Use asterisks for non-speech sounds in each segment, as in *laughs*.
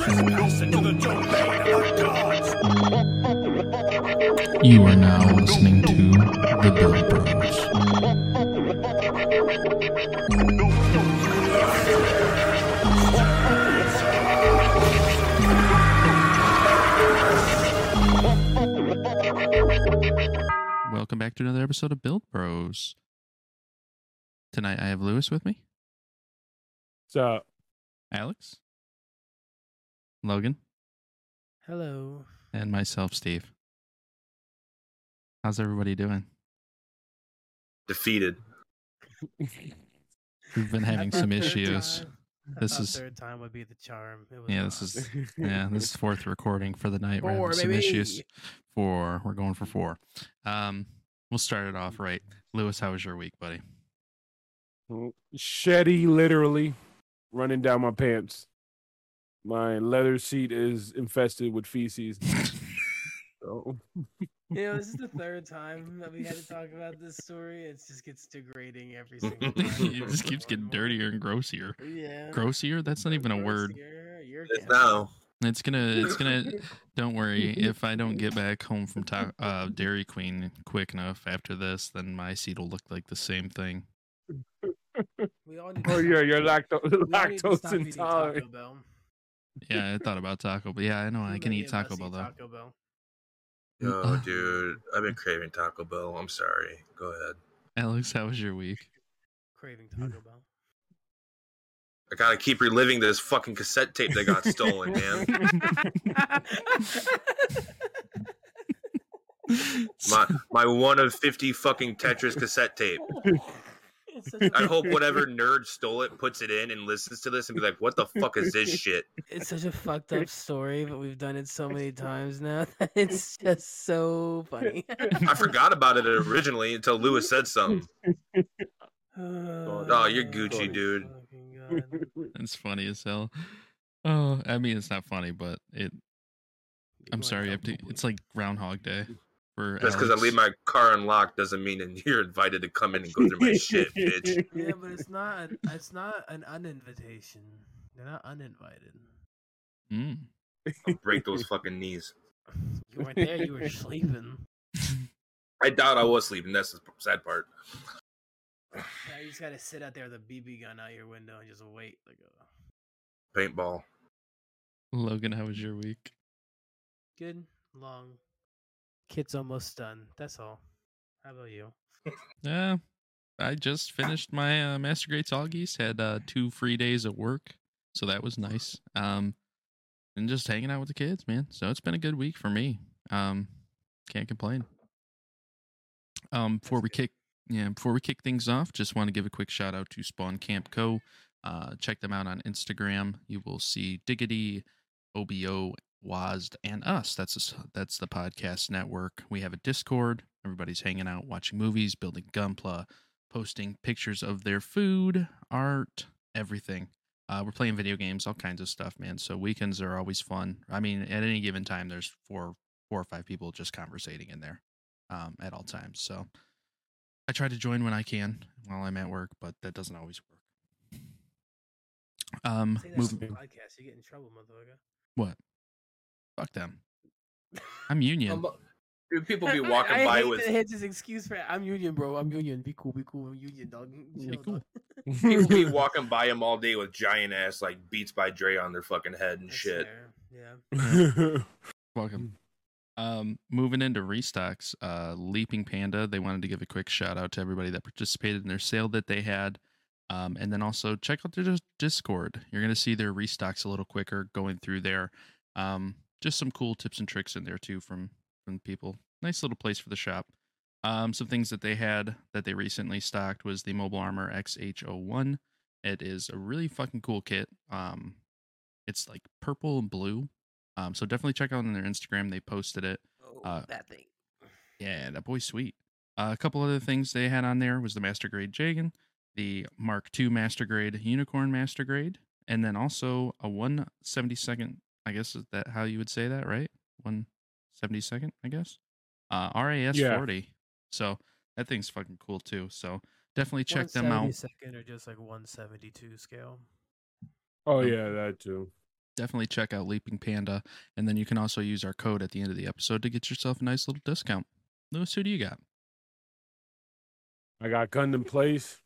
Trespass into the domain of the gods. You are now listening to The Build Bros. Welcome back to another episode of Build Bros. Tonight I have Lewis with me, So Alex, Logan, Hello. and myself, Steve. How's everybody doing? defeated. We've been *laughs* having some issues. time- This thought is- third time would be the charm. It was Yeah, this is *laughs* yeah, this is fourth recording for the night. We're having some issues. baby. Four. We're going for four. Um, we'll start it off right. Lewis, how was your week, buddy? sheddy literally running down my pants. My leather seat is infested with feces. *laughs* So You know, this is the *laughs* third time that we had to talk about this story. It just gets degrading every *laughs* single time. it just keeps getting dirtier and grossier. Yeah. Grossier? That's not even a word. Grossier, You're It's now. It's gonna. It's gonna. Don't worry. If I don't get back home from ta- uh, Dairy Queen quick enough after this, then my seat will look like the same thing. We all need Oh to yeah, stop- you're lacto- we all need to lactose stop eating intolerant. Taco Bell. Yeah, I thought about Taco Bell. Yeah, I know. I can eat Taco Bell though. Taco Bell. *laughs* Oh, dude, I've been craving Taco Bell. I'm sorry. Go ahead. Alex, how was your week? Craving Taco *laughs* Bell. I gotta keep reliving this fucking cassette tape that got stolen, man. *laughs* My my one of fifty fucking Tetris cassette tape. It's such a- I hope whatever nerd stole it puts it in and listens to this and be like, "What the fuck is this shit?" It's such a fucked up story, but we've done it so many times now *laughs* that it's just so funny. I forgot about it originally until Lewis said something. *sighs* Oh, you're Gucci, dude. Fucking God. It's funny as hell. Oh, I mean, it's not funny, but it. I'm sorry. I have to, it's like Groundhog Day for. Just because I leave my car unlocked doesn't mean that *laughs* you're invited to come in and go through my *laughs* shit, bitch. Yeah, but it's not. It's not an uninvitation. They're not uninvited. Mm. Break those fucking knees. You weren't there. You were sleeping. *laughs* I doubt I was sleeping. That's the sad part. Now you just gotta sit out there with a BB gun out your window and just wait. Like a Paintball. Logan, how was your week? good long. Kid's almost done. That's all. How about you? Yeah, I just finished my uh, Master Grade Toggies. Had uh, two free days at work, so that was nice. Um, and just hanging out with the kids, man. So it's been a good week for me. Um, can't complain. Um, before we good. kick, yeah, before we kick things off, just want to give a quick shout out to Spawn Camp Co. Uh, check them out on Instagram. You will see Diggity, OBO, WASD, and us. That's us- that's the podcast network. We have a Discord. Everybody's hanging out, watching movies, building Gunpla, posting pictures of their food, art, everything. Uh, we're playing video games, all kinds of stuff, man. So weekends are always fun. I mean, at any given time, there's four, four or five people just conversating in there um, at all times. So I try to join when I can while I'm at work, but that doesn't always work. Um, moving. podcast. You get in trouble, motherfucker. What? Fuck them. *laughs* I'm union. Dude, people be *laughs* walking I by hate with that it's his excuse for I'm union, bro. I'm union. Be cool. Be cool. I'm union, dog. *laughs* Chill, cool. dog. people be walking by him all day with giant ass like Beats by Dre on their fucking head and That's shit. fair, Yeah. Welcome. Um, moving into restocks, uh, Leaping Panda. They wanted to give a quick shout out to everybody that participated in their sale that they had, um, and then also check out their dis- Discord. You're gonna see their restocks a little quicker going through there. Um, just some cool tips and tricks in there too from from people. Nice little place for the shop. Um, some things that they had that they recently stocked was the Mobile Armor XH01. It is a really fucking cool kit. Um, it's like purple and blue. Um, so definitely check out on their Instagram. They posted it. Oh, Uh, that thing. Yeah, that boy's sweet. Uh, a couple other things they had on there was the Master Grade Jegan, the Mark II Master Grade Unicorn Master Grade, and then also a 172nd. I guess is that how you would say that, right? 172nd, I guess. Uh, RAS Yeah. 40. So that thing's fucking cool too. So definitely check them out. Second or just like 172 scale. oh yeah, that too. definitely check out Leaping Panda, and then you can also use our code at the end of the episode to get yourself a nice little discount. Lewis, who do you got? I got Gundam Place.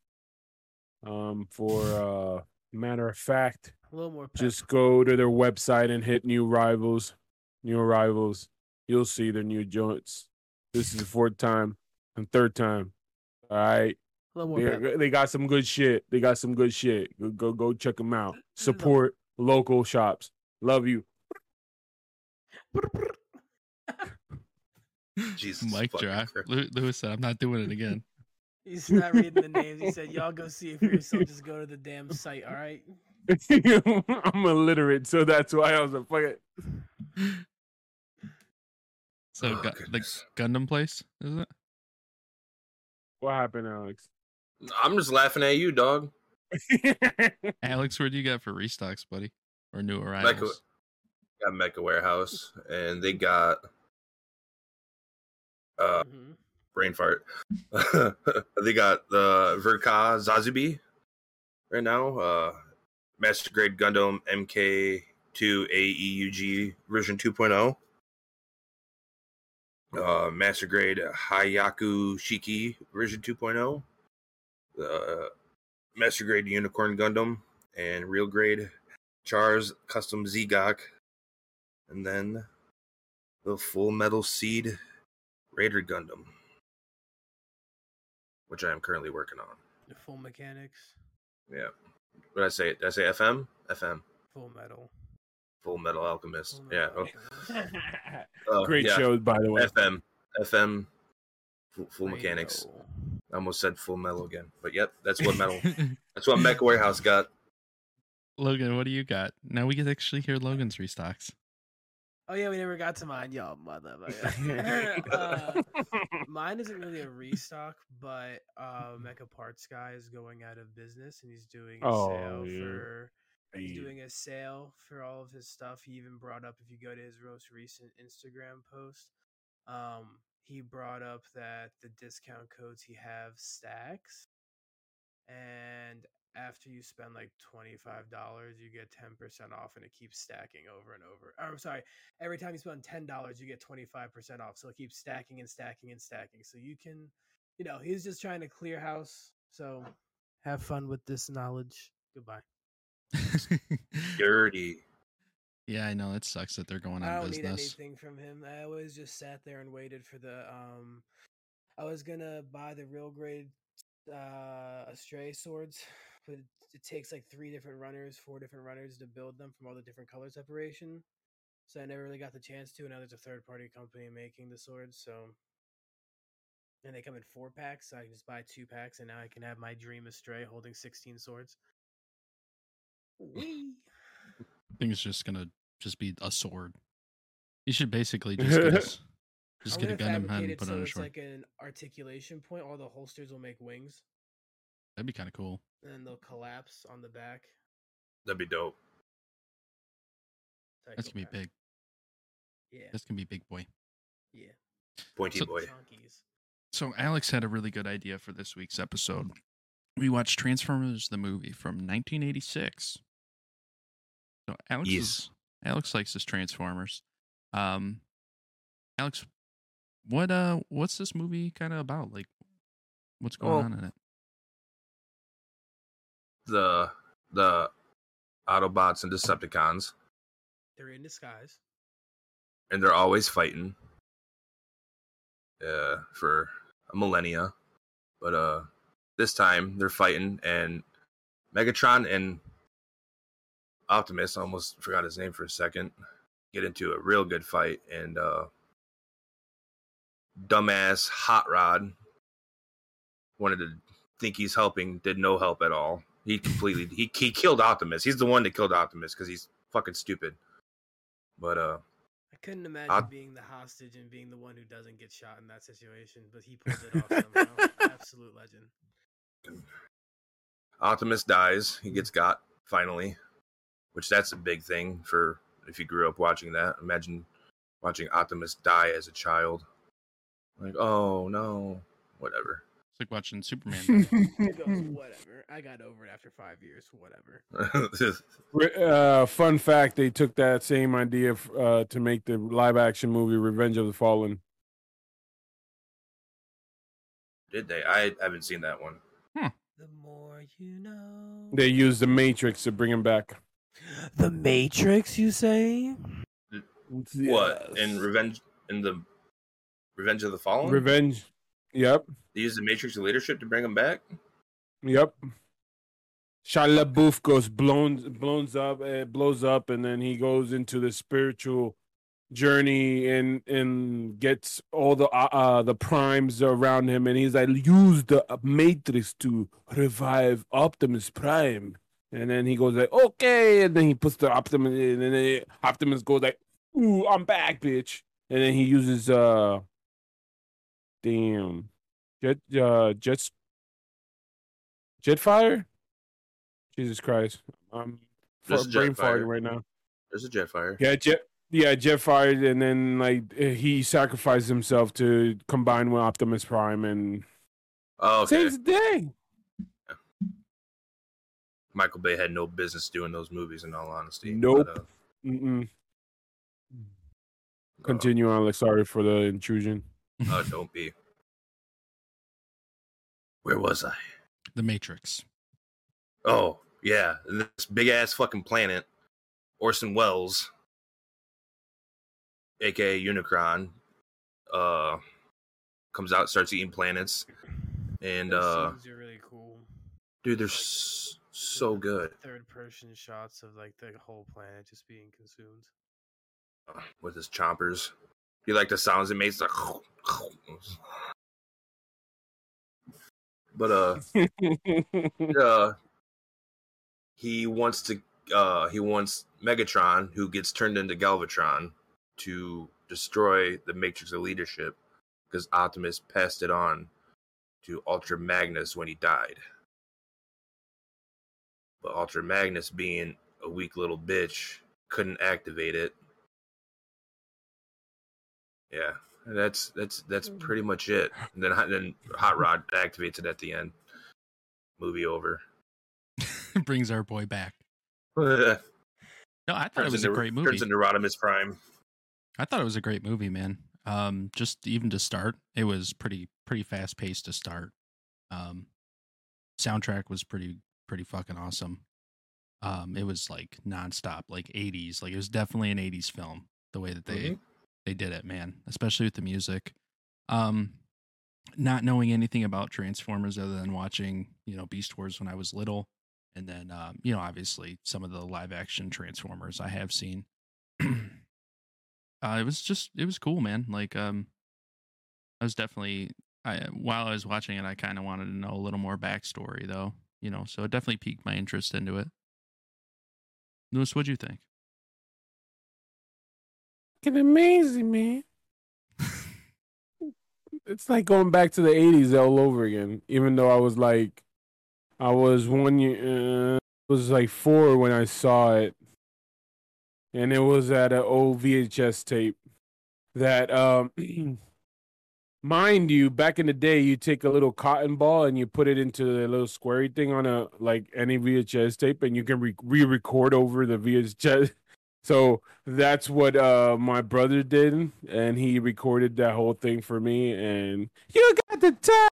Um, for uh, matter of fact, A little more. Pep. just go to their website and hit new rivals, new arrivals. You'll see their new joints. This is the fourth time and third time. All right, a little more. Pep. they, they got some good shit. They got some good shit. Go go, go check them out. Support local shops. Love you. *laughs* Jesus Mike fucking drop. Lewis said, "I'm not doing it again." *laughs* He's not reading the names. He said, *laughs* "Y'all go see it for yourself. Just go to the damn site. All right." *laughs* I'm illiterate, so that's why I was like, fuck it. So Oh, Gu- the. Gundam place, is it? What happened, Alex? I'm just laughing at you, dog. *laughs* Alex, what do you got for restocks, buddy, or new arrivals? Got Mecha Warehouse, and they got uh mm-hmm. brain fart. *laughs* they got the Verka Zazubi right now. Uh Master Grade Gundam MK2 AEUG version 2.0. Uh Master Grade Hyaku Shiki version 2.0. The Master Grade Unicorn Gundam and Real Grade Char's Custom Zgok. And then the Full Metal Seed Raider Gundam, which I am currently working on. The full mechanics, Yeah. What did I say? Did I say FM? FM. full metal. Full Metal Alchemist. Full Yeah. Metal Oh, Alchemist. uh, Great yeah. shows, by the way. FM. FM. Full, full mechanics. Radio. I almost said full metal again, but yep, that's what metal. *laughs* that's what Mech Warehouse got. Logan, what do you got? Now we get to actually hear Logan's restocks. Oh yeah, we never got to mine, y'all motherfucker. *laughs* *laughs* uh, *laughs* mine isn't really a restock, but uh, Mecha Parts Guy is going out of business, and he's doing a Oh, sale yeah. for. He's Hey. doing a sale for all of his stuff. He even brought up if you go to his most recent Instagram post, um, he brought up that the discount codes he have stacks, and after you spend like twenty five dollars, you get ten percent off, and it keeps stacking over and over. Or, I'm sorry, every time you spend ten dollars, you get twenty five percent off. So it keeps stacking and stacking and stacking. So you can, you know, he's just trying to clear house. So have fun with this knowledge. Goodbye. *laughs* Dirty. yeah, I know it sucks that they're going I don't of need business. anything from him. I always just sat there and waited for the um I was gonna buy the real grade uh astray swords, but it, it takes like three different runners, four different runners to build them from all the different color separation. So I never really got the chance to, and now there's a third party company making the swords, so and they come in four packs, so I can just buy two packs and now I can have my dream astray holding sixteen swords. Whee! *laughs* I think it's just gonna just be a sword. You should basically just get a, s- *laughs* just get a gonna Gundam head and put it so on a sword. it's like an articulation point. All the holsters will make wings, That'd be kind of cool. and they'll collapse on the back. That'd be dope. That's gonna be big. Yeah, That's gonna be big boy. yeah. Pointy So- boy. Chunkies. So Alex had a really good idea for this week's episode. We watched Transformers the movie from 1986. So Alex Yes. is, Alex likes his Transformers. Um Alex what uh what's this movie kind of about? Like what's going Well, on in it? The the Autobots and Decepticons, They're in disguise. and they're always fighting. Uh, for a millennia, but uh, this time they're fighting, and Megatron and Optimus I almost forgot his name for a second. Get into a real good fight, and uh, dumbass Hot Rod wanted to think he's helping, did no help at all. He completely he he killed Optimus. He's the one that killed Optimus because he's fucking stupid. But uh, I couldn't imagine I'd- being the hostage and being the one who doesn't get shot in that situation, but he pulled it off *laughs* somehow. Absolute legend. Optimus dies. He gets got finally, which that's a big thing for if you grew up watching that. Imagine watching Optimus die as a child. Like, oh no, whatever. It's like watching Superman. Goes, *laughs* *laughs* whatever. I got over it after five years. Whatever. *laughs* Uh, fun fact: They took that same idea uh, to make the live-action movie Revenge of the Fallen. Did they? I haven't seen that one. The more you know. They used the Matrix to bring him back. *gasps* The Matrix, you say? What in Revenge in the Revenge of the Fallen? Revenge. Yep. they used the Matrix of leadership to bring him back. Yep. Shia LaBeouf goes blown, blows up, uh, blows up, and then he goes into the spiritual journey and and gets all the uh, uh the primes around him, and he's like, use the Matrix to revive Optimus Prime, and then he goes like, okay, and then he puts the Optimus, in, and then Optimus goes like, ooh, I'm back, bitch, and then he uses uh, damn, jet uh jets Jetfire? Jesus Christ. I'm There's brain farting right now. There's a Jetfire. Yeah, Jet yeah, Jetfire and then like he sacrificed himself to combine with Optimus Prime and Oh, okay. saves the day. Michael Bay had no business doing those movies. In all honesty, Nope. But, uh, Continue on, like sorry for the intrusion. Uh, *laughs* don't be. Where was I? the Matrix. Oh, yeah. This big ass fucking planet, Orson Welles, aka Unicron, uh, comes out, starts eating planets. And, Those uh, scenes are really cool. dude, they're s- so good. Third person shots of like the whole planet just being consumed. uh, with his chompers. You like the sounds it makes? Like, *laughs* but, uh, *laughs* uh, he wants to uh he wants Megatron, who gets turned into Galvatron, to destroy the Matrix of Leadership because Optimus passed it on to Ultra Magnus when he died. But Ultra Magnus, being a weak little bitch, couldn't activate it. Yeah, that's that's that's pretty much it. And then then Hot Rod activates it at the end. Movie over. *laughs* Brings our boy back. *laughs* No, I thought it was into, a great movie. Turns into Rodimus Prime. I thought it was a great movie, man. Um, just even to start, it was pretty pretty fast paced to start. Um, soundtrack was pretty pretty fucking awesome. Um, it was like nonstop, like '80s. Like it was definitely an '80s film. The way that they Mhm. They did it, man. Especially with the music. Um, not knowing anything about Transformers other than watching, you know, Beast Wars when I was little, and then um, you know, obviously some of the live action Transformers I have seen. *clears throat* uh, it was just it was cool, man. Like um, I was definitely I while I was watching it, I kind of wanted to know a little more backstory, though. You know, so it definitely piqued my interest into it. Lewis, what'd you think? Fucking amazing, man. It's like going back to the '80s all over again. Even though I was like, I was one year, uh, was like four when I saw it, and it was at an old VHS tape. That, um, *clears throat* mind you, back in the day, you take a little cotton ball and you put it into a little squarey thing on a like any VHS tape, and you can re- re-record over the VHS. So that's what uh my brother did, and he recorded that whole thing for me. And you got the time,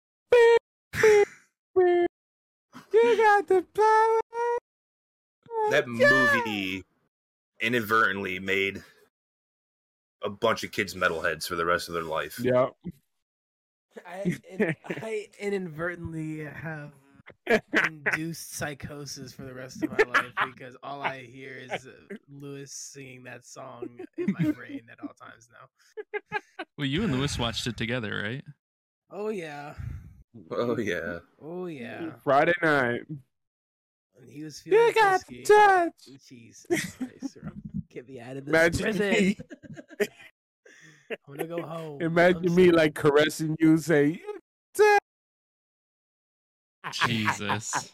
you got the power. That movie inadvertently made a bunch of kids metalheads for the rest of their life. Yeah, I, in, I inadvertently have induced psychosis for the rest of my life because all I hear is uh, Lewis singing that song in my brain at all times now. Well, you and Lewis watched it together, right? Oh yeah, Oh yeah. oh yeah. Friday night. And he was feeling You got frisky. touch. Jesus Christ, bro. Get me out of this Imagine prison. me. *laughs* I'm gonna go home. Imagine I'm me sick. like caressing you, say, "You Jesus.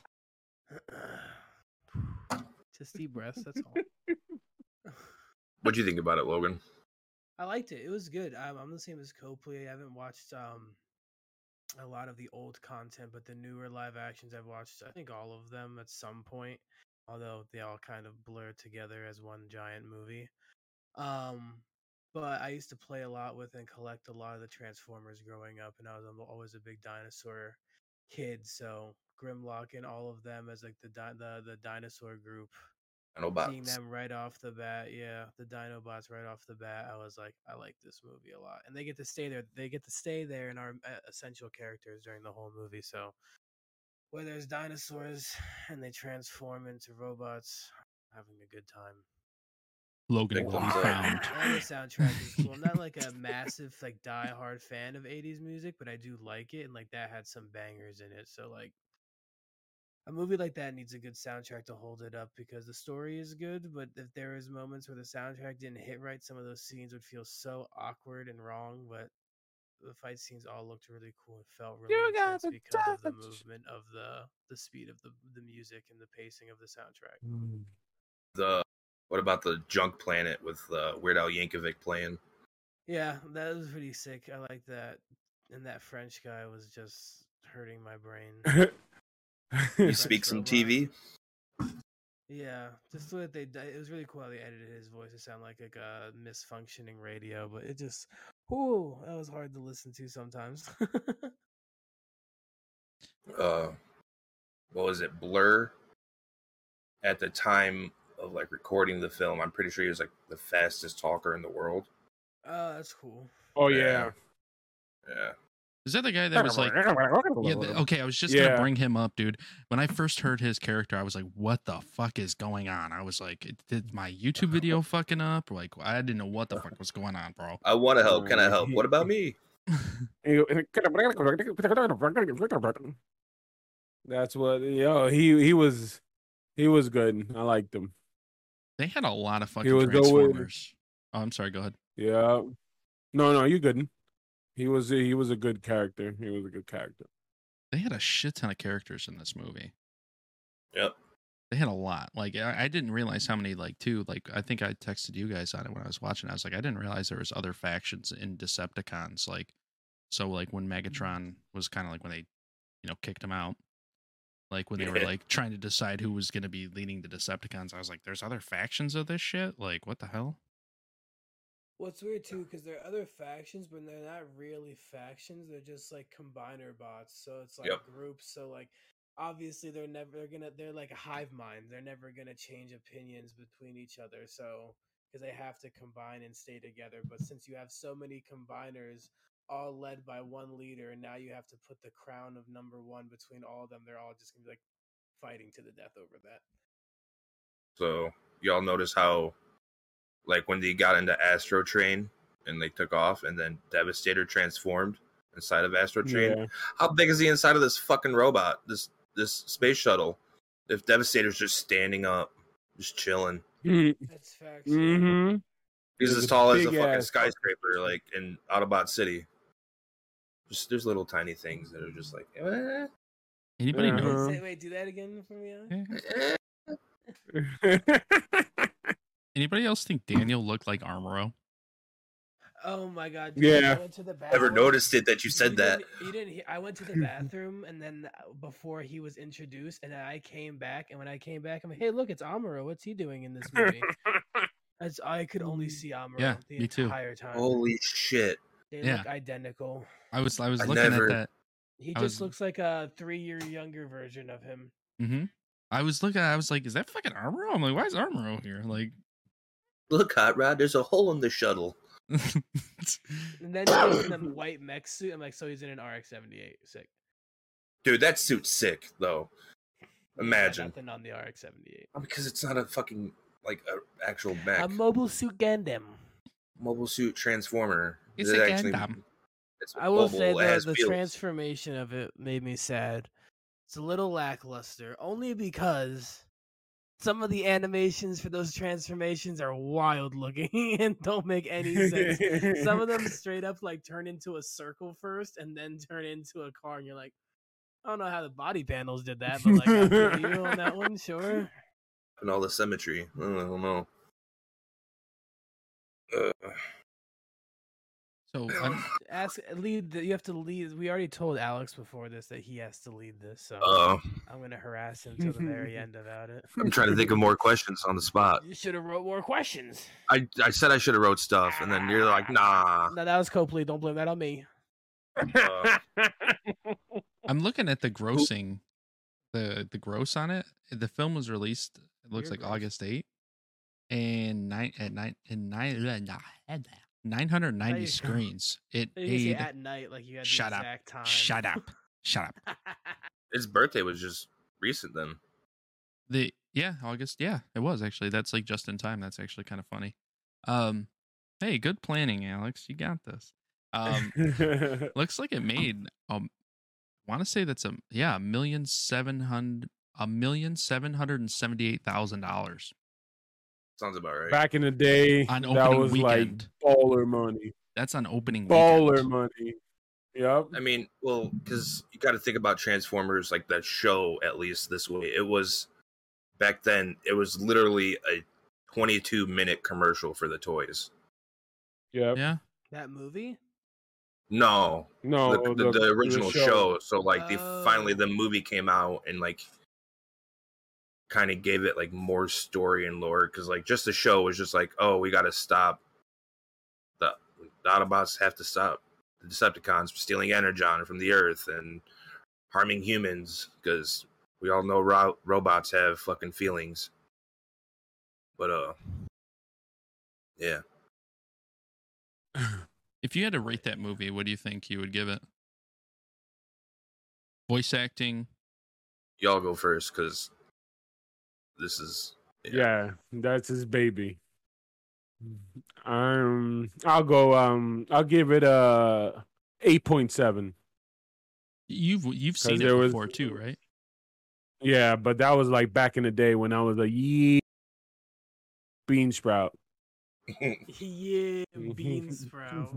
*sighs* Just deep breaths. That's all. *laughs* What'd you think about it, Logan? I liked it. It was good. I'm, I'm the same as Copley. I haven't watched um a lot of the old content, but the newer live actions I've watched, I think all of them at some point, although they all kind of blur together as one giant movie. Um, but I used to play a lot with and collect a lot of the Transformers growing up, and I was always a big dinosaur kid. So Grimlock and all of them as like the di- the the dinosaur group seeing them right off the bat, yeah, the Dinobots right off the bat, I was like, I like this movie a lot, and they get to stay there. They get to stay there and are uh, essential characters during the whole movie. So, where there's dinosaurs and they transform into robots, having a good time. Logan will be thumbs up. found. *laughs* The soundtrack is cool. I'm not like a massive, like die-hard fan of '80s music, but I do like it, and like that had some bangers in it. So like. A movie like that needs a good soundtrack to hold it up because the story is good, but if there is moments where the soundtrack didn't hit right, some of those scenes would feel so awkward and wrong. But the fight scenes all looked really cool and felt really You got intense the because of the movement of the the speed of the the music and the pacing of the soundtrack. Mm. The what about the Junk Planet with uh, Weird Al Yankovic playing? Yeah, that was pretty sick. I like that. And that French guy was just hurting my brain. French *laughs* speaks some robot. TV. Yeah, just the way that they it was really cool how they edited his voice to sound like like a misfunctioning radio, but it just whoo, that was hard to listen to sometimes. *laughs* Uh, what was it? Blur. At the time of like recording the film, I'm pretty sure he was like the fastest talker in the world. oh, that's cool. oh Yeah. yeah. Yeah. Is that the guy that was like? Yeah. The, *laughs* okay, I was just Yeah. gonna bring him up, dude. When I first heard his character, I was like, "What the fuck is going on?" I was like, "Did my YouTube video *laughs* fucking up?" Like, I didn't know what the fuck was going on, bro. I want to help. Can I help? What about me? *laughs* That's what yo he he was he was good. I liked him. They had a lot of fucking was always- Transformers. Oh, I'm sorry. Go ahead. Yeah. No, no, you good. He was he was a good character. He was a good character. They had a shit ton of characters in this movie. Yep. They had a lot. Like I, I didn't realize how many. Like too. Like I think I texted you guys on it when I was watching. I was like, I didn't realize there was other factions in Decepticons. Like, so like when mm-hmm. Megatron was kind of like when they, you know, kicked him out. Like when they were like trying to decide who was going to be leading the Decepticons, I was like, "There's other factions of this shit. Like, what the hell?" What's weird too, because there are other factions, but they're not really factions. They're just like combiner bots. So it's like Yep. groups. So like, obviously they're never they're gonna they're like a hive mind. They're never gonna change opinions between each other. So because they have to combine and stay together. But since you have so many combiners, all led by one leader, and now you have to put the crown of number one between all of them. They're all just gonna be like fighting to the death over that. So y'all notice how, like, when they got into Astro Train and they took off, and then Devastator transformed inside of Astro Train. Yeah. How big is the inside of this fucking robot? This this space shuttle? If Devastator's just standing up, just chilling. That's facts. Mm-hmm. He's It's as tall as a big fucking skyscraper, like in Autobot City. Just there's little tiny things that are just like, eh, Anybody Uh-huh. know? Wait, say- wait, do that again for me. Alex? Eh. eh. *laughs* Anybody else think Daniel looked like Amuro? Oh my god! dude, Yeah. I went to the Never noticed it that you said that. Didn't, you didn't. hear- I went to the bathroom, and then uh, before he was introduced, and then I came back, and when I came back, I'm like, "Hey, look, it's Amuro. What's he doing in this movie?" *laughs* As I could only see Amuro Yeah, the me too. entire time. Holy shit! they Yeah. look identical. I was I was I looking never- at that. He I just was- looks like a three-year younger version of him. hmm I was looking. I was like, "Is that fucking Amuro?" I'm like, "Why is Amuro here?" Like, Look, Hot Rod, there's a hole in the shuttle. *laughs* And then he's in a white mech suit. I'm like, so he's in an RX-78. Sick. Dude, that suit's sick though. Yeah, Imagine nothing on the RX-78. because it's not a fucking like a actual mech. A mobile suit Gundam. mobile suit transformer. It's It a actually- Gundam. It's I will say that the, wheels. transformation of it made me sad. It's a little lackluster, only because some of the animations for those transformations are wild looking *laughs* and don't make any sense. Some of them *laughs* straight up like turn into a circle first and then turn into a car, and you're like, I don't know how the body panels did that, but like you on that one, sure. and all the symmetry. I don't know. Uh, So I'm, Ask lead. The, you have to lead. We already told Alex before this that he has to lead this, so Uh, I'm gonna harass him till the very *laughs* end about it. I'm trying to think of more questions on the spot. You should have wrote more questions. I, I said I should have wrote stuff, and then you're like, nah. No, that was Copley. Don't blame that on me. Uh, *laughs* I'm looking at the grossing, the the gross on it. The film was released. It looks You're like gross. August 8, and nine at nine in nine nine hundred you screens. It You can at night, like you had the Shut up. time. Shut up! Shut up! *laughs* his birthday was just recent then. The yeah August yeah it was actually that's like just in time. That's actually kind of funny. Um, hey, good planning, Alex. You got this. Um, *laughs* looks like it made um want to say that's a yeah a million seven hundred a million seven hundred and seventy eight thousand dollars Sounds about right. Back in the day, On that was weekend. like baller money. that's on opening Baller weekend. money. Yep. I mean, well, because you got to think about Transformers, like that show, at least this way. It was back then. It was literally a 22 minute commercial for the toys. Yeah. yeah that movie. No, No, the, the, the original show. So like, they finally Oh. the movie came out and like kind of gave it like more story and lore because like just the show was just like, oh, we got to stop the the Autobots have to stop the Decepticons from stealing energon from the Earth and harming humans because we all know ro- robots have fucking feelings. But uh, yeah, *clears throat* if you had to rate that movie what do you think you would give it? Voice acting? Y'all go first because this is Yeah, that's his baby. Um, I'll go. Um, I'll give it a eight point seven. you've you've seen it there was- before too right Yeah, but that was like back in the day when I was a yee bean sprout. *laughs* yeah, bean *laughs* sprout.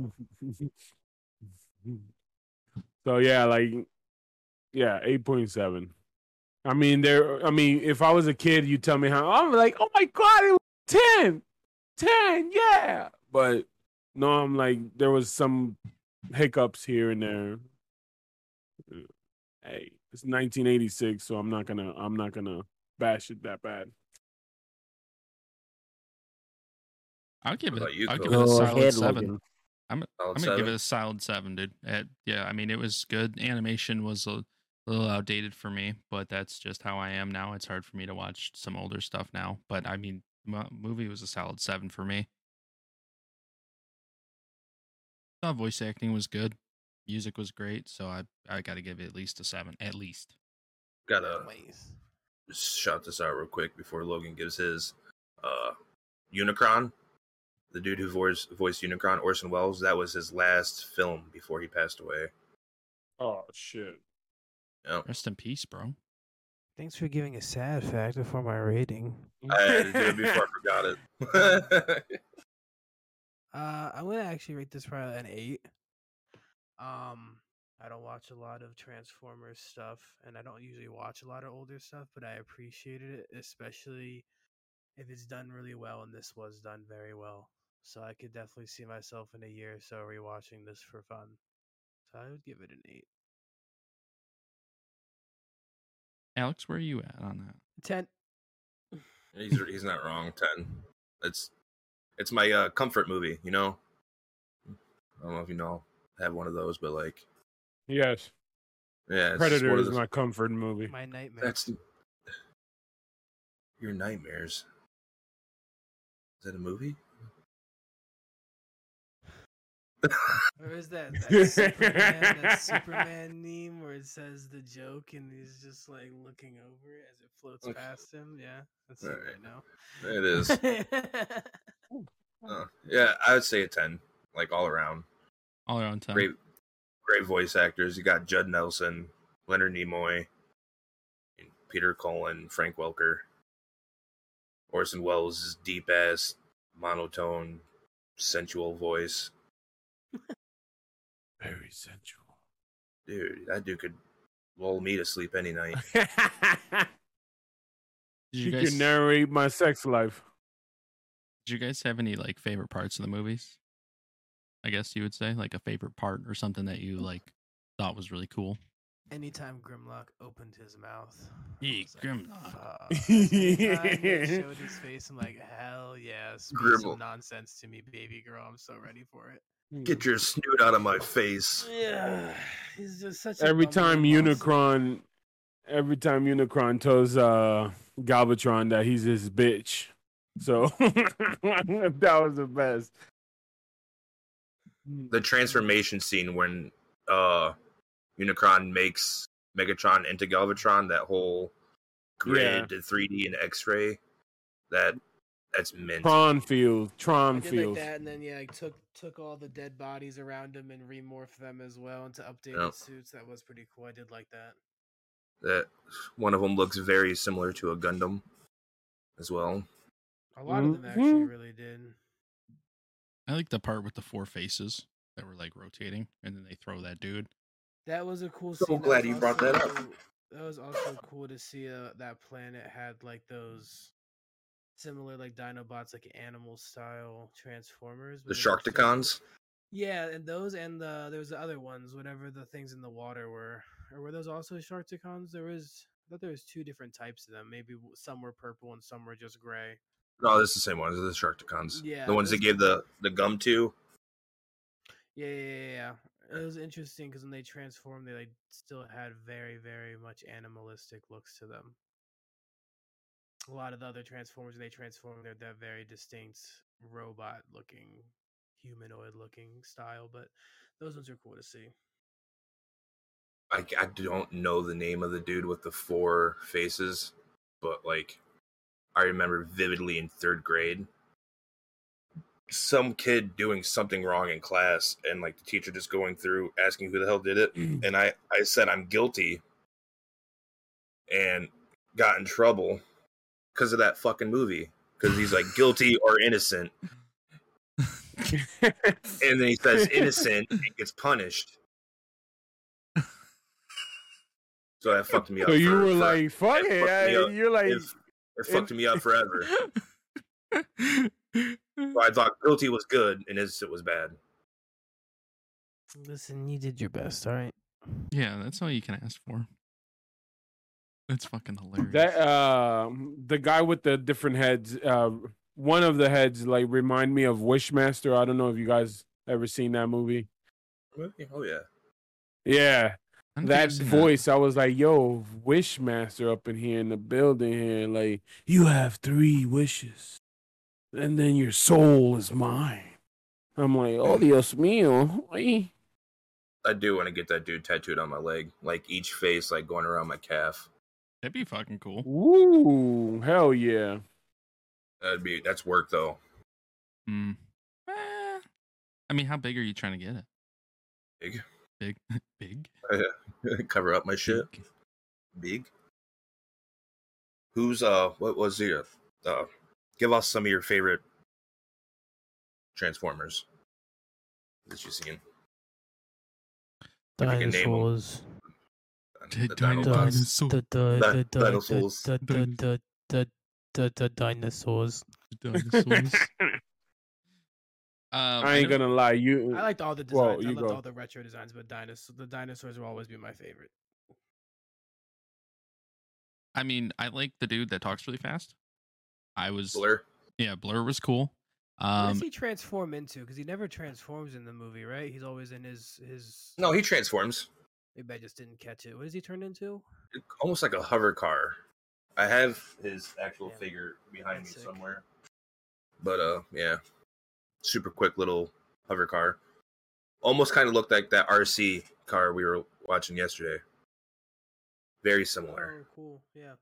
so yeah, like yeah, eight point seven. I mean, there. I mean, if I was a kid, you tell me how I'm like, oh my god, it was 10. 10, yeah. But no, I'm like, there was some hiccups here and there. Hey, it's 1986, so I'm not gonna, I'm not gonna bash it that bad. i'll give it you, i'll give it a solid ahead, seven Logan. I'm, Solid I'm gonna give it a solid seven, dude. At, yeah, I mean it was good. Animation was a little outdated for me, but that's just how I am now. It's hard for me to watch some older stuff now, but I mean, mo- movie was a solid seven for me. Thought voice acting was good, music was great, so I I got to give it at least a seven, at least. gotta Anyways. just shout this out real quick before Logan gives his. Uh, Unicron, the dude who voiced voiced Unicron, Orson Welles. That was his last film before he passed away. Oh shit. Yep. Rest in peace, bro. Thanks for giving a sad fact before my rating. I had to do it before I *laughs* forgot it. *laughs* Uh, I'm gonna actually rate this probably an eight. Um, I don't watch a lot of Transformers stuff, and I don't usually watch a lot of older stuff, but I appreciated it, especially if it's done really well, and this was done very well. So I could definitely see myself in a year or so rewatching this for fun. So I would give it an eight. Alex, where are you at on that? Ten. *laughs* he's he's not wrong. Ten. It's it's my uh, comfort movie. You know. I don't know if you know have one of those, but like Yes. yeah, Predator is my comfort movie. My nightmare. That's your nightmares. Is that a movie? Or is that, that Superman, that *laughs* Superman meme where it says the joke and he's just like looking over it as it floats Okay. past him? Yeah, that's it Alright. right now. It is. *laughs* Uh, yeah, I would say a ten, like all around. All around ten. Great, great voice actors. You got Judd Nelson, Leonard Nimoy, and Peter Cullen, Frank Welker, Orson Welles' deep ass, monotone, sensual voice. Very sensual. Dude, that dude could lull me to sleep any night. *laughs* Did you you guys can narrate my sex life. did you guys have any like favorite parts of the movies? I guess you would say, like a favorite part or something that you like thought was really cool. Anytime Grimlock opened his mouth, I Yeah, was like, Grimlock. *laughs* He showed his face, I'm like, hell yes, speak Grimlock. some nonsense to me, baby girl. I'm so ready for it. Get your snoot out of my face. Yeah, he's just such. Every bumbling time monster. Unicron, every time Unicron tells uh Galvatron that he's his bitch. So *laughs* that was the best. The transformation scene when uh Unicron makes Megatron into Galvatron, that whole grid to 3D and X-ray, that that's mint. Tron Field, Tron Field. like that, and then yeah, I took took all the dead bodies around him and remorphed them as well into updated Yep. suits. That was pretty cool. I did like that. That one of them looks very similar to a Gundam as well. A lot of them actually Mhm. really did. I like the part with the four faces that were like rotating, and then they throw that dude. That was a cool. So scene. Glad was you brought that up. That was also cool to see uh, that planet had like those similar like Dinobots, like animal style transformers. The but they were still- Sharkticons. Yeah, and those and the there was the other ones, whatever the things in the water were, or were those also Sharkticons? There was, I thought there was two different types of them. Maybe some were purple and some were just gray. No, this is the same ones. The Sharkticons. Yeah, the ones they gave the the gum to. Yeah, yeah, yeah. yeah. It was interesting because when they transformed, they like still had very, very much animalistic looks to them. A lot of the other transformers, they transform, they're that very distinct robot-looking, humanoid-looking style. But those ones are cool to see. I, I don't know the name of the dude with the four faces, but like I remember vividly in third grade, some kid doing something wrong in class, and like the teacher just going through asking who the hell did it, mm. and I I said I'm guilty, and got in trouble because of that fucking movie because he's like guilty or innocent, *laughs* and then he says innocent and gets punished. So that fucked me up. so you for- were for- like, "Fuck it it!" I- You're like, it, it fucked me up forever. *laughs* So I thought guilty was good and innocent was bad. Listen, you did your best, all right? yeah, that's all you can ask for. That's fucking hilarious. that uh, the guy with the different heads. Uh, one of the heads like remind me of Wishmaster. I don't know if you guys ever seen that movie. Oh yeah. Yeah, I don't that I've voice. I was like, "Yo, Wishmaster up in here in the building here." Like, you have three wishes, and then your soul is mine. I'm like, "Oh, Dios mío!" I do want to get that dude tattooed on my leg, like each face, like going around my calf. That'd be fucking cool. Ooh, hell yeah! That'd be that's work though. Mm. Eh, I mean, how big are you trying to get it? Big, Big, *laughs* big, *laughs* cover up my shit. Big. Big. Who's uh? What was your uh? Give us some of your favorite Transformers that you've seen. If you can name 'em. Dinosaurs. Di- The dino- Dinobots. dinosaur. The, the, the, the, dinosaurs. the, the, the, the, the, the dinosaurs. Dinosaurs. *laughs* Um, I ain't know- gonna lie, you. I liked all the Well, designs. I you loved go. all the retro designs, but dinosaurs, the dinosaurs will always be my favorite. I mean, I like the dude that talks really fast. I was, Blur. yeah, Blur was cool. what Um, does he transform into? Because he never transforms in the movie, right? He's always in his his. No, he transforms. Maybe I just didn't catch it. What does he turn into? almost like a hover car. I have his actual Yeah. figure behind me sick. somewhere. But uh yeah. Super quick little hover car. Almost kind of looked like that RC car we were watching yesterday. Very similar. Oh, cool. Yeah.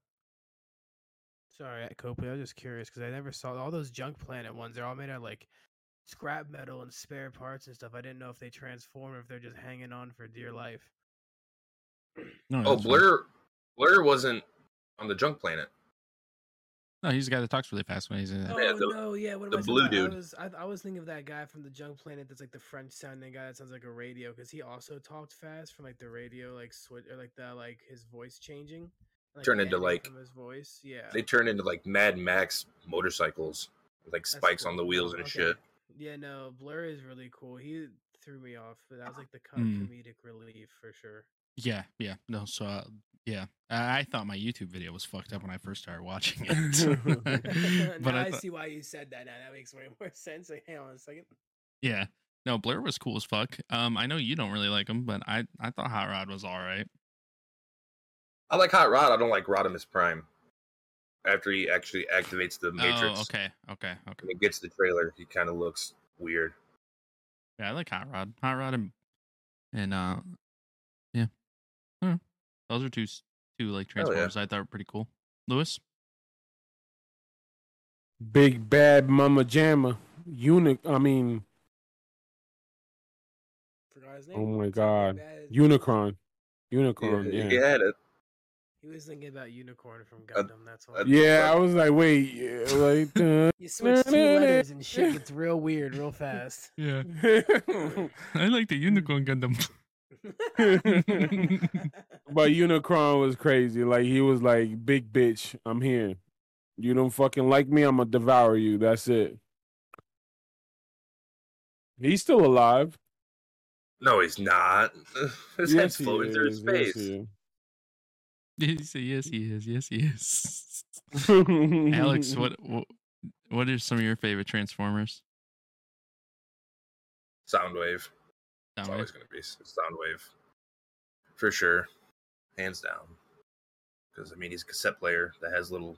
Sorry, Copley. I was just curious because I never saw all those Junk Planet ones. They're all made out of like scrap metal and spare parts and stuff. I didn't know if they transform or if they're just hanging on for dear life. No, Oh, that's fine. Blur Blur wasn't on the junk planet. No, he's the guy that talks really fast when he's in it. Oh Yeah, the- no, yeah. What the blue dude. I was, I, I was thinking of that guy from the Junk Planet. That's like the French sounding guy that sounds like a radio because he also talked fast from like the radio, like switch or like the like his voice changing. Like, Turn into, like- his voice. Yeah. They turned into like Mad Max motorcycles with like That's spikes on the wheels and okay. shit. Yeah, no, Blur is really cool. He threw me off, but that was like the co- Mm. comedic relief for sure. Yeah, yeah. No, so uh, yeah, I, I thought my YouTube video was fucked up when I first started watching it. *laughs* *laughs* *laughs* but now I I, see why you said that. Now that makes way more sense. Like, hang on a second. yeah, no, Blur was cool as fuck. Um, I know you don't really like him, but I I thought Hot Rod was all right. I like Hot Rod. I don't like Rodimus Prime. After he actually activates the Matrix Oh, okay, okay, okay. and it gets the trailer, he kind of looks weird. Yeah, I like Hot Rod. Hot Rod and and uh, yeah, I those are two two like Hell yeah. transformers I thought were pretty cool. Lewis, Big bad Mama Jamma. Unic. I mean, Forgot his name. oh my god, bad- Unicron. Unicorn. Yeah, Yeah. he had it. He was thinking about Unicorn from Uh, Gundam. That's all. uh, Yeah, I was like, wait, yeah, like. *laughs* uh, you switch two letters and shit gets real weird real fast. *laughs* yeah, *laughs* I like the Unicorn Gundam. *laughs* but Unicron was crazy. Like he was like, "Big bitch, I'm here. You don't fucking like me, I'm gonna devour you. That's it." He's still alive. No, he's not. *laughs* His head's he floating through is. space. Yes, *laughs* He said, yes, he is. Yes, he is. he is. Alex, what, what what are some of your favorite Transformers? Soundwave. It's always going to be s- Soundwave. For sure. Hands down. Because, I mean, he's a cassette player that has little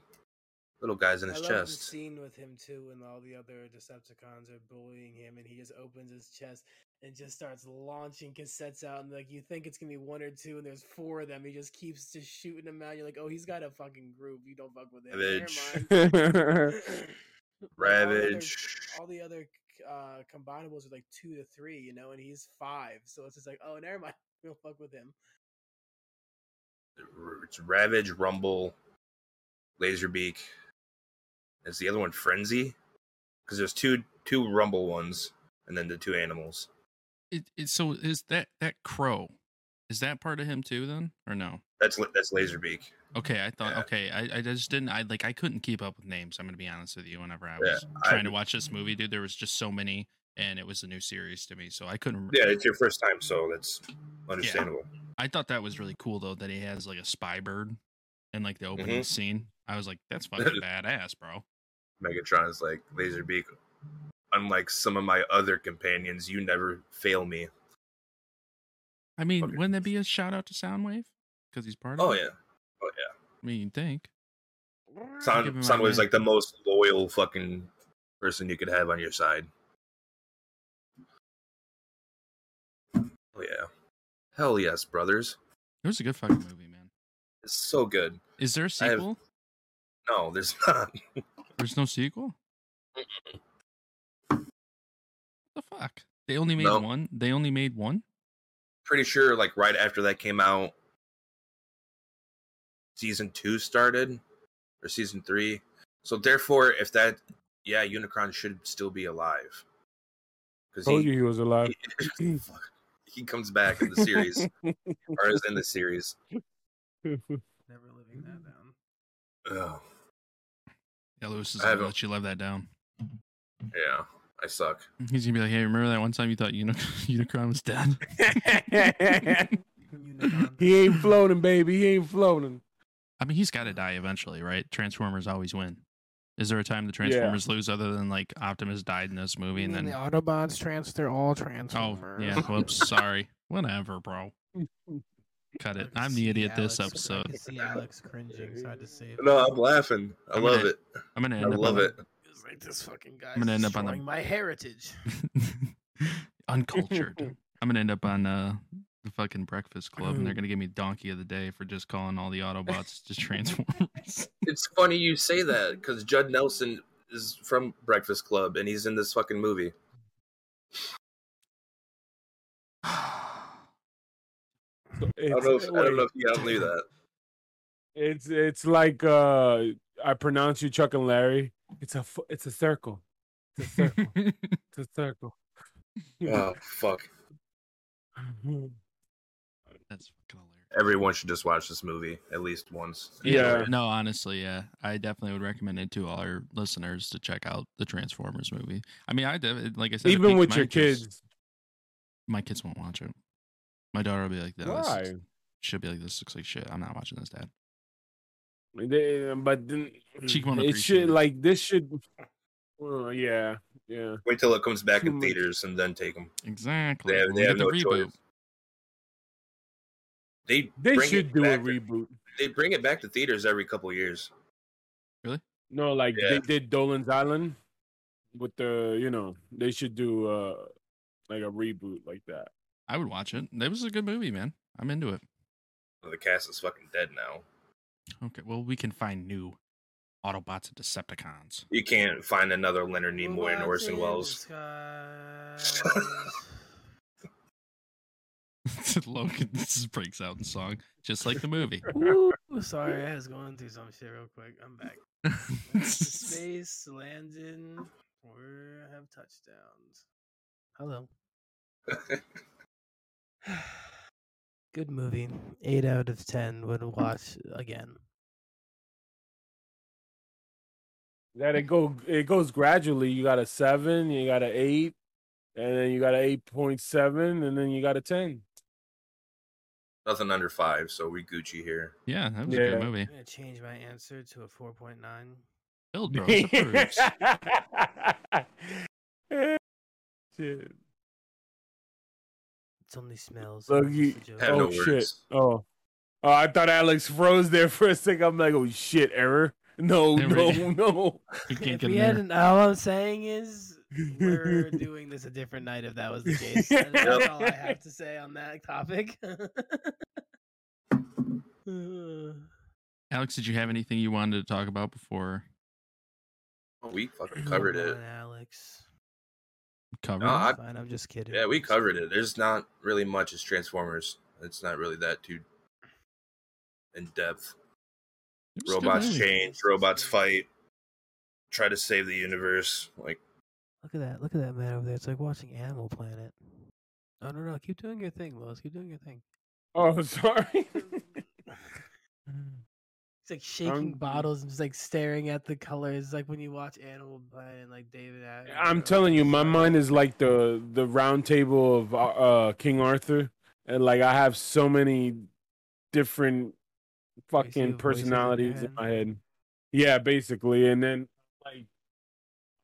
little guys in I his love the chest. scene with him too, and all the other Decepticons are bullying him, and he just opens his chest and just starts launching cassettes out, and like you think it's gonna be one or two, and there's four of them. He just keeps just shooting them out. You're like, oh, he's got a fucking group. You don't fuck with him. Never Ravage. *laughs* all the other- Ravage. all the other uh combinables are like two to three, you know, and he's five. So it's just like, oh, never mind. *laughs* We don't fuck with him. It's Ravage, Rumble, Laserbeak. Is the other one Frenzy? Because there's two two Rumble ones, and then the two animals. It, it, so is that that crow? Is that part of him too? Then or no? That's La- that's Laserbeak. Okay, I thought. Yeah. Okay, I, I just didn't. I like. I couldn't keep up with names. I'm gonna be honest with you. Whenever I Yeah, was I- trying to watch this movie, dude, there was just so many, and it was a new series to me, so I couldn't. Yeah, it's your first time, so that's understandable. I thought that was really cool though that he has like a spy bird in like the opening Mhm. scene. I was like, that's *laughs* fucking badass, bro. Megatron's is like Laserbeak. Unlike some of my other companions, you never fail me. I mean, Okay. wouldn't that be a shout out to Soundwave? Because he's part of Oh it? yeah, oh yeah. I mean, you'd think. Soundwave's like the most loyal fucking person you could have on your side. Oh yeah, hell yes, brothers. It was a good fucking movie, man. It's so good. Is there a I have- sequel? No, there's *laughs* not. There's no sequel? What the fuck? They only made No. one? They only made one? Pretty sure, like right after that came out, season two started or season three. So therefore, if that, yeah, Unicron should still be alive because Told he, you he was alive. he, *laughs* he comes back in the series *laughs* or is in the series. Never living that down. Ugh, Yeah, Lewis is gonna let you live that down. yeah, I suck. He's gonna be like, "Hey, remember that one time you thought Uni- *laughs* Unicron was dead?" He ain't floating, baby. He ain't floating. I mean, he's got to die eventually, right? Transformers always win. Is there a time the Transformers lose other than like Optimus died in this movie and then? the Autobots trans they're all Oh, yeah. Whoops. Sorry. Whatever, bro. Cut it. I'm the idiot Alex- this episode. can see Alex cringing, so I had to say it. No, I'm laughing. I I'm love gonna- it. I'm gonna I end up love on it. It's like this fucking guy gonna end up on the- my heritage. *laughs* uncultured. *laughs* I'm gonna end up on uh, the fucking Breakfast Club, and they're gonna give me Donkey of the Day for just calling all the Autobots just *laughs* Transformers. It's funny you say that because Judd Nelson is from Breakfast Club and he's in this fucking movie. I don't know if, I don't know if you guys knew that. It's it's like uh I pronounce you Chuck and Larry. It's a it's a circle. It's a circle. *laughs* it's a circle. Oh fuck! *laughs* That's fucking hilarious. everyone should just watch this movie at least once. Yeah. No, honestly, yeah, I definitely would recommend it to all our listeners to check out the Transformers movie. I mean, I def- like I said, Even with your interest. kids. my kids won't watch it. My daughter will be like, "This Why? should be like this looks like shit. I'm not watching this, Dad." They, but then She won't it should it. like this should. Well, yeah, yeah. Wait till it comes back Too in much. theaters and then take them. Exactly. They have, they have get no the reboot. choice. They They bring should it do a back- reboot. They bring it back to theaters every couple years. Really? No, like Yeah. they did Dolan's Island with the, you know, they should do uh like a reboot like that. I would watch it. That was a good movie, man. I'm into it. The cast is fucking dead now. Okay, well, we can find new Autobots and Decepticons. You can't find another Leonard Nimoy and Orson Welles. Skies. *laughs* Logan just breaks out in song, just like the movie. *laughs* Ooh, sorry, I was going through some shit real quick. I'm back. *laughs* Space landing. We have touchdowns. Hello. *sighs* Good movie. Eight out of ten would watch again. That it go it goes gradually. You got a seven, you got an eight, and then you got an eight point seven, and then you got a ten. Nothing under five, so we Gucci here. yeah, that was a good movie. I'm gonna change my answer to a four point nine. Build Bros approves. Shit. It's only smells. Look, you- just a joke. Have oh no shit! words. Oh, oh! I thought Alex froze there for a second. I'm like, oh shit, error. No, There no, we go. no. *laughs* You can't If get we in had there. an, all I'm saying is we're *laughs* doing this a different night if that was the case. That's all I have to say on that topic. *laughs* Alex, did you have anything you wanted to talk about before Oh, we fucking covered come it. Alex. cover? No, I- Fine, I'm just kidding. Yeah, we covered it. There's not really much as Transformers. It's not really that too in depth. It was a good Robots change, robots fight, try to save the universe. Like Look at that. Look at that man over there. It's like watching Animal Planet. No, no, no. Keep doing your thing, Lois. Keep doing your thing. Oh, *laughs* sorry. It's like shaking I'm- bottles and just like staring at the colors. Like when you watch Animal Planet, and, like David. Attenborough, I'm telling you, my mind is like the the round table of uh, uh, King Arthur, and like I have so many different fucking personalities in head. my head. Yeah, basically, and then like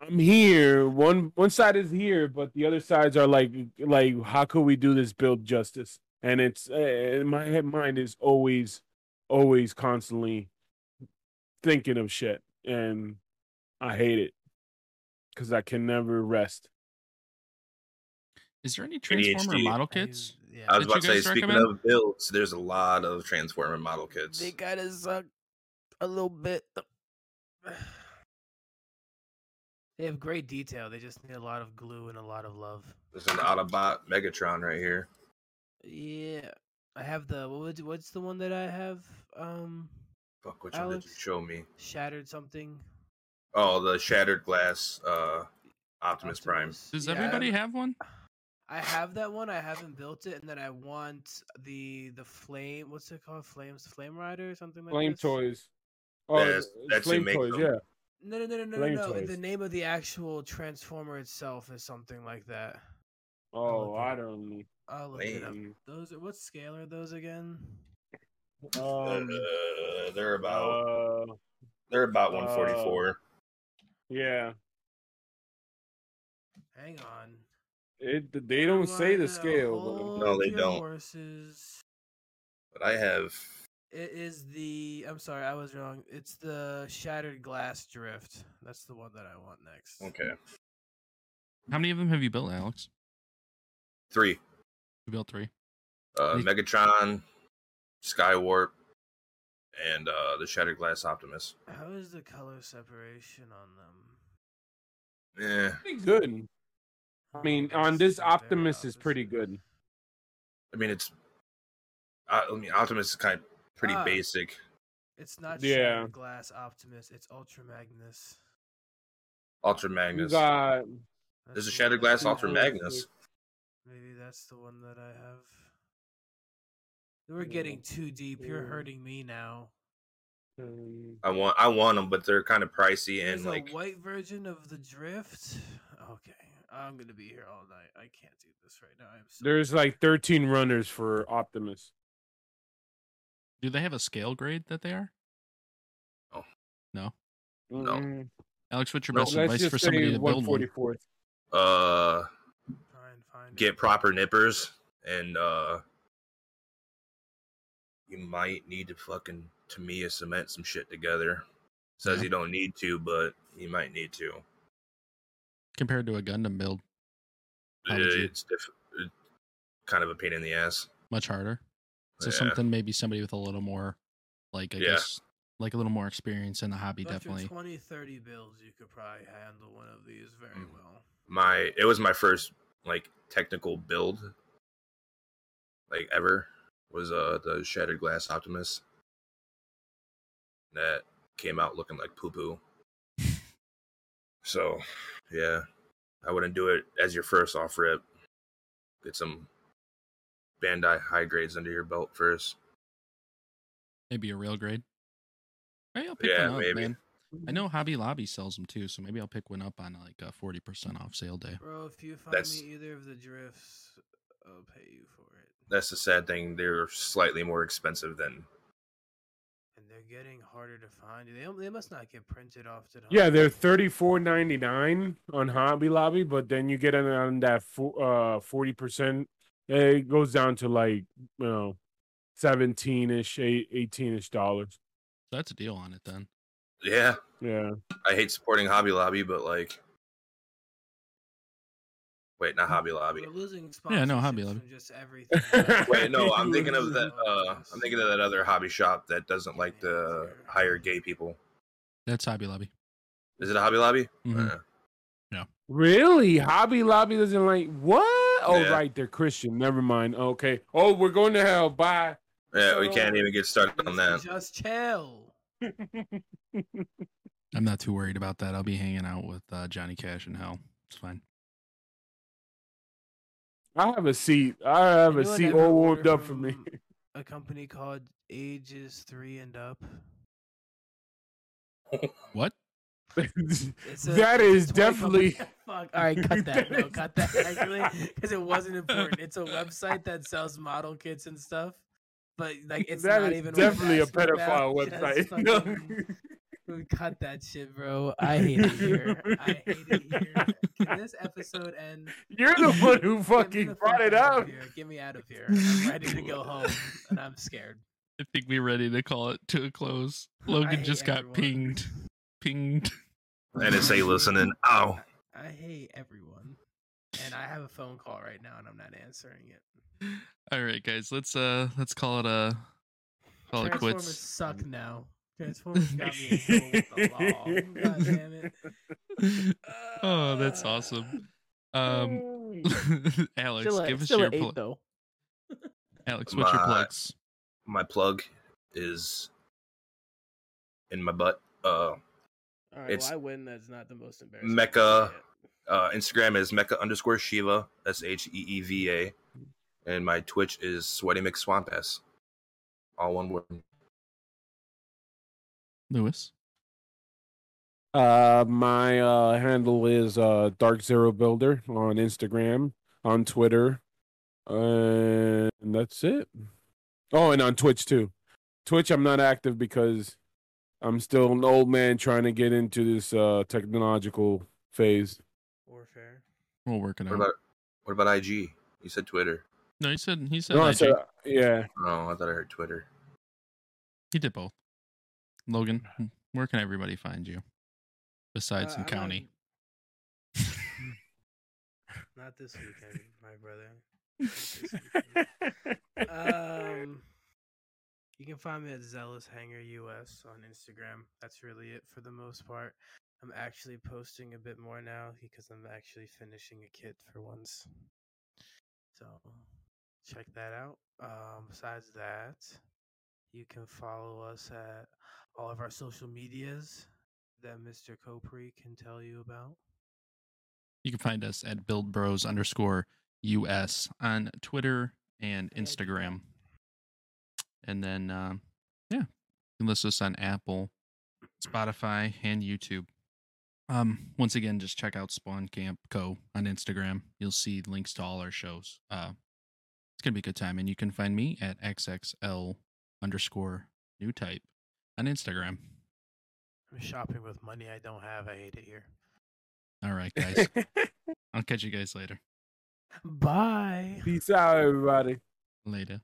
I'm here. One one side is here, but the other sides are like like how could we do this build justice? And it's uh, my mind is always always constantly thinking of shit, and I hate it because I can never rest. Is there any Transformer ADHD. model I- kits? Yeah. I was about to say, speaking recommend? of builds, there's a lot of Transformer model kits. They gotta suck a little bit. They have great detail. They just need a lot of glue and a lot of love. There's an Autobot Megatron right here. Yeah, I have the what? would- What's the one that I have? Um, Fuck, which one did you show me? shattered something. Oh, the Shattered Glass uh, Optimus, Prime. Does Yeah, everybody have- have one? I have that one. I haven't built it, and then I want the the flame. What's it called? Flames, Flame Rider, or something like that? Flame this? toys. Oh, That's- that's flame toys. them. Yeah. No, no, no, no, no, Flame no. toys. The name of the actual transformer itself is something like that. Oh, I up. don't. I'll look it up. Those are what scale are those again? Um, uh, they're about uh, they're about 144. yeah. Hang on. It. They don't say the scale. No, they don't. Horses. but I have It is the. I'm sorry, I was wrong. It's the shattered glass drift. That's the one that I want next. okay How many of them have you built, Alex? three. You built three. Uh, Nice. Megatron, Skywarp, and uh, the Shattered Glass Optimus. How is the color separation on them? Yeah, Pretty good. I mean, Oh, on this Optimus is pretty good. I mean it's. I I mean Optimus is kind of pretty Ah. basic. It's not Yeah. shattered glass Optimus. It's Ultra Magnus. Ultra Magnus. got There's a the Shattered Glass Ultra Magnus. Maybe that's the one that I have. We're getting too deep. You're hurting me now. Um, I want I want them, but they're kind of pricey There's and like a white version of the drift. Okay, I'm gonna be here all night. I can't do this right now. I'm so There's like 13 runners for Optimus. Do they have a scale grade that they are? Oh. No. Mm, Alex, what's your No, best let's advice for somebody to build one? uh try and find it. get proper nippers and uh you might need to fucking Tamiya cement some shit together. Says Yeah. you don't need to, but you might need to. compared to a Gundam build? How would you- It's diff- kind of a pain in the ass. Much harder. So Yeah. something maybe somebody with a little more, like I Yeah. guess, like a little more experience in the hobby, But definitely. 20, 30 bills, you could probably handle one of these very Mm. well. My it was my first like technical build like ever was uh the Shattered Glass Optimus that came out looking like poo poo. so yeah, I wouldn't do it as your first off rip. Get some Bandai high grades under your belt first. Maybe a real grade. Maybe I'll pick Yeah, one up, maybe. man. I know Hobby Lobby sells them too, so maybe I'll pick one up on like a forty percent off sale day. Bro, if you find That's- me either of the drifts, I'll pay you for it. That's the sad thing. They're slightly more expensive than And they're getting harder to find. They, they must not get printed often. huh? Yeah, they're 34.99 on Hobby Lobby, but then you get it on that fo- uh 40%. It goes down to like, you know, 17ish, 18ish dollars. That's a deal on it then. yeah. Yeah. I hate supporting Hobby Lobby, but like, wait, not Hobby Lobby. We're losing Yeah, no, Hobby Lobby. Just *laughs* everything. Wait, no, I'm thinking of that. Uh, I'm thinking of that other hobby shop that doesn't like to hire gay people. That's Hobby Lobby. Is it a Hobby Lobby? Mm-hmm. Uh, Really? Hobby Lobby doesn't like what? Oh, Yeah. right, they're Christian. Never mind. Okay. Oh, we're going to hell. Bye. yeah, we can't even get started on that. Just chill. *laughs* I'm not too worried about that. I'll be hanging out with uh, Johnny Cash in hell. It's fine. I have a seat. I have a seat all warmed up for me. A company called Ages Three and Up. What? It's a- that it's a is toy definitely. *laughs* Fuck. All right, cut *laughs* that. No, cut that. Actually, *laughs* because it wasn't important. It's a website that sells model kits and stuff. But like, it's That not is even definitely a fast food now. pedophile Just website. Fucking- we cut that shit, bro. I hate it here. I hate it here. Can this episode end? You're the one who fucking brought it out up. here. Get me out of here. I'm ready to go home, and I'm scared. I think we're ready to call it to a close. Logan just got everyone. pinged. Pinged. NSA listening. Ow. I hate everyone, and I have a phone call right now, and I'm not answering it. All right, guys. Let's uh let's call it a call it Transformers quits. suck *laughs* now. Transformers got me in trouble with the law. God damn it. *laughs* oh, that's awesome. Um, *laughs* Alex, Still, at, give us still your at eight pl- though. Alex. What's your My- plugs? My plug is in my butt. Uh, All right, It's well, I win. That's not the most embarrassing. Mecca- uh, Instagram is Mecca underscore Sheeva. S H E E V A. And my Twitch is Sweaty McSwampass. All one word. Lewis. Uh, my uh, handle is uh, Dark Zero Builder on Instagram, on Twitter, and that's it. Oh, and on Twitch too. Twitch, I'm not active because I'm still an old man trying to get into this uh, technological phase. Warfare. We'll work it What out. about what about IG? You said Twitter. no, he said he said No, I IG. said, yeah. Oh, I thought I heard Twitter. he did both. Logan, where can everybody find you? Besides Uh, in I'm county. Not, *laughs* not this weekend, my brother. *laughs* Not this weekend. *laughs* um, you can find me at Zealous Hanger US on Instagram. That's really it for the most part. I'm actually posting a bit more now because I'm actually finishing a kit for once. So check that out. Um, besides that, you can follow us at all of our social medias that Mr. Copri can tell you about. You can find us at Build Bros underscore US on Twitter and. Instagram. And then, uh, yeah, you can listen to us on Apple, Spotify, and YouTube. Um, once again, just check out Spawn Camp Co. on Instagram. You'll see links to all our shows. Uh, it's gonna be a good time, and you can find me at xxl underscore new type on Instagram. I'm shopping with money I don't have. I hate it here. All right, guys. *laughs* I'll catch you guys later. Bye. Peace out, everybody. Later.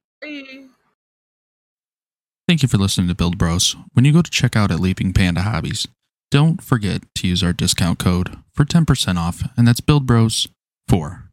Thank you for listening to Build Bros. When you go to check out at Leaping Panda Hobbies, don't forget to use our discount code for 10% off, and that's Build Bros 4.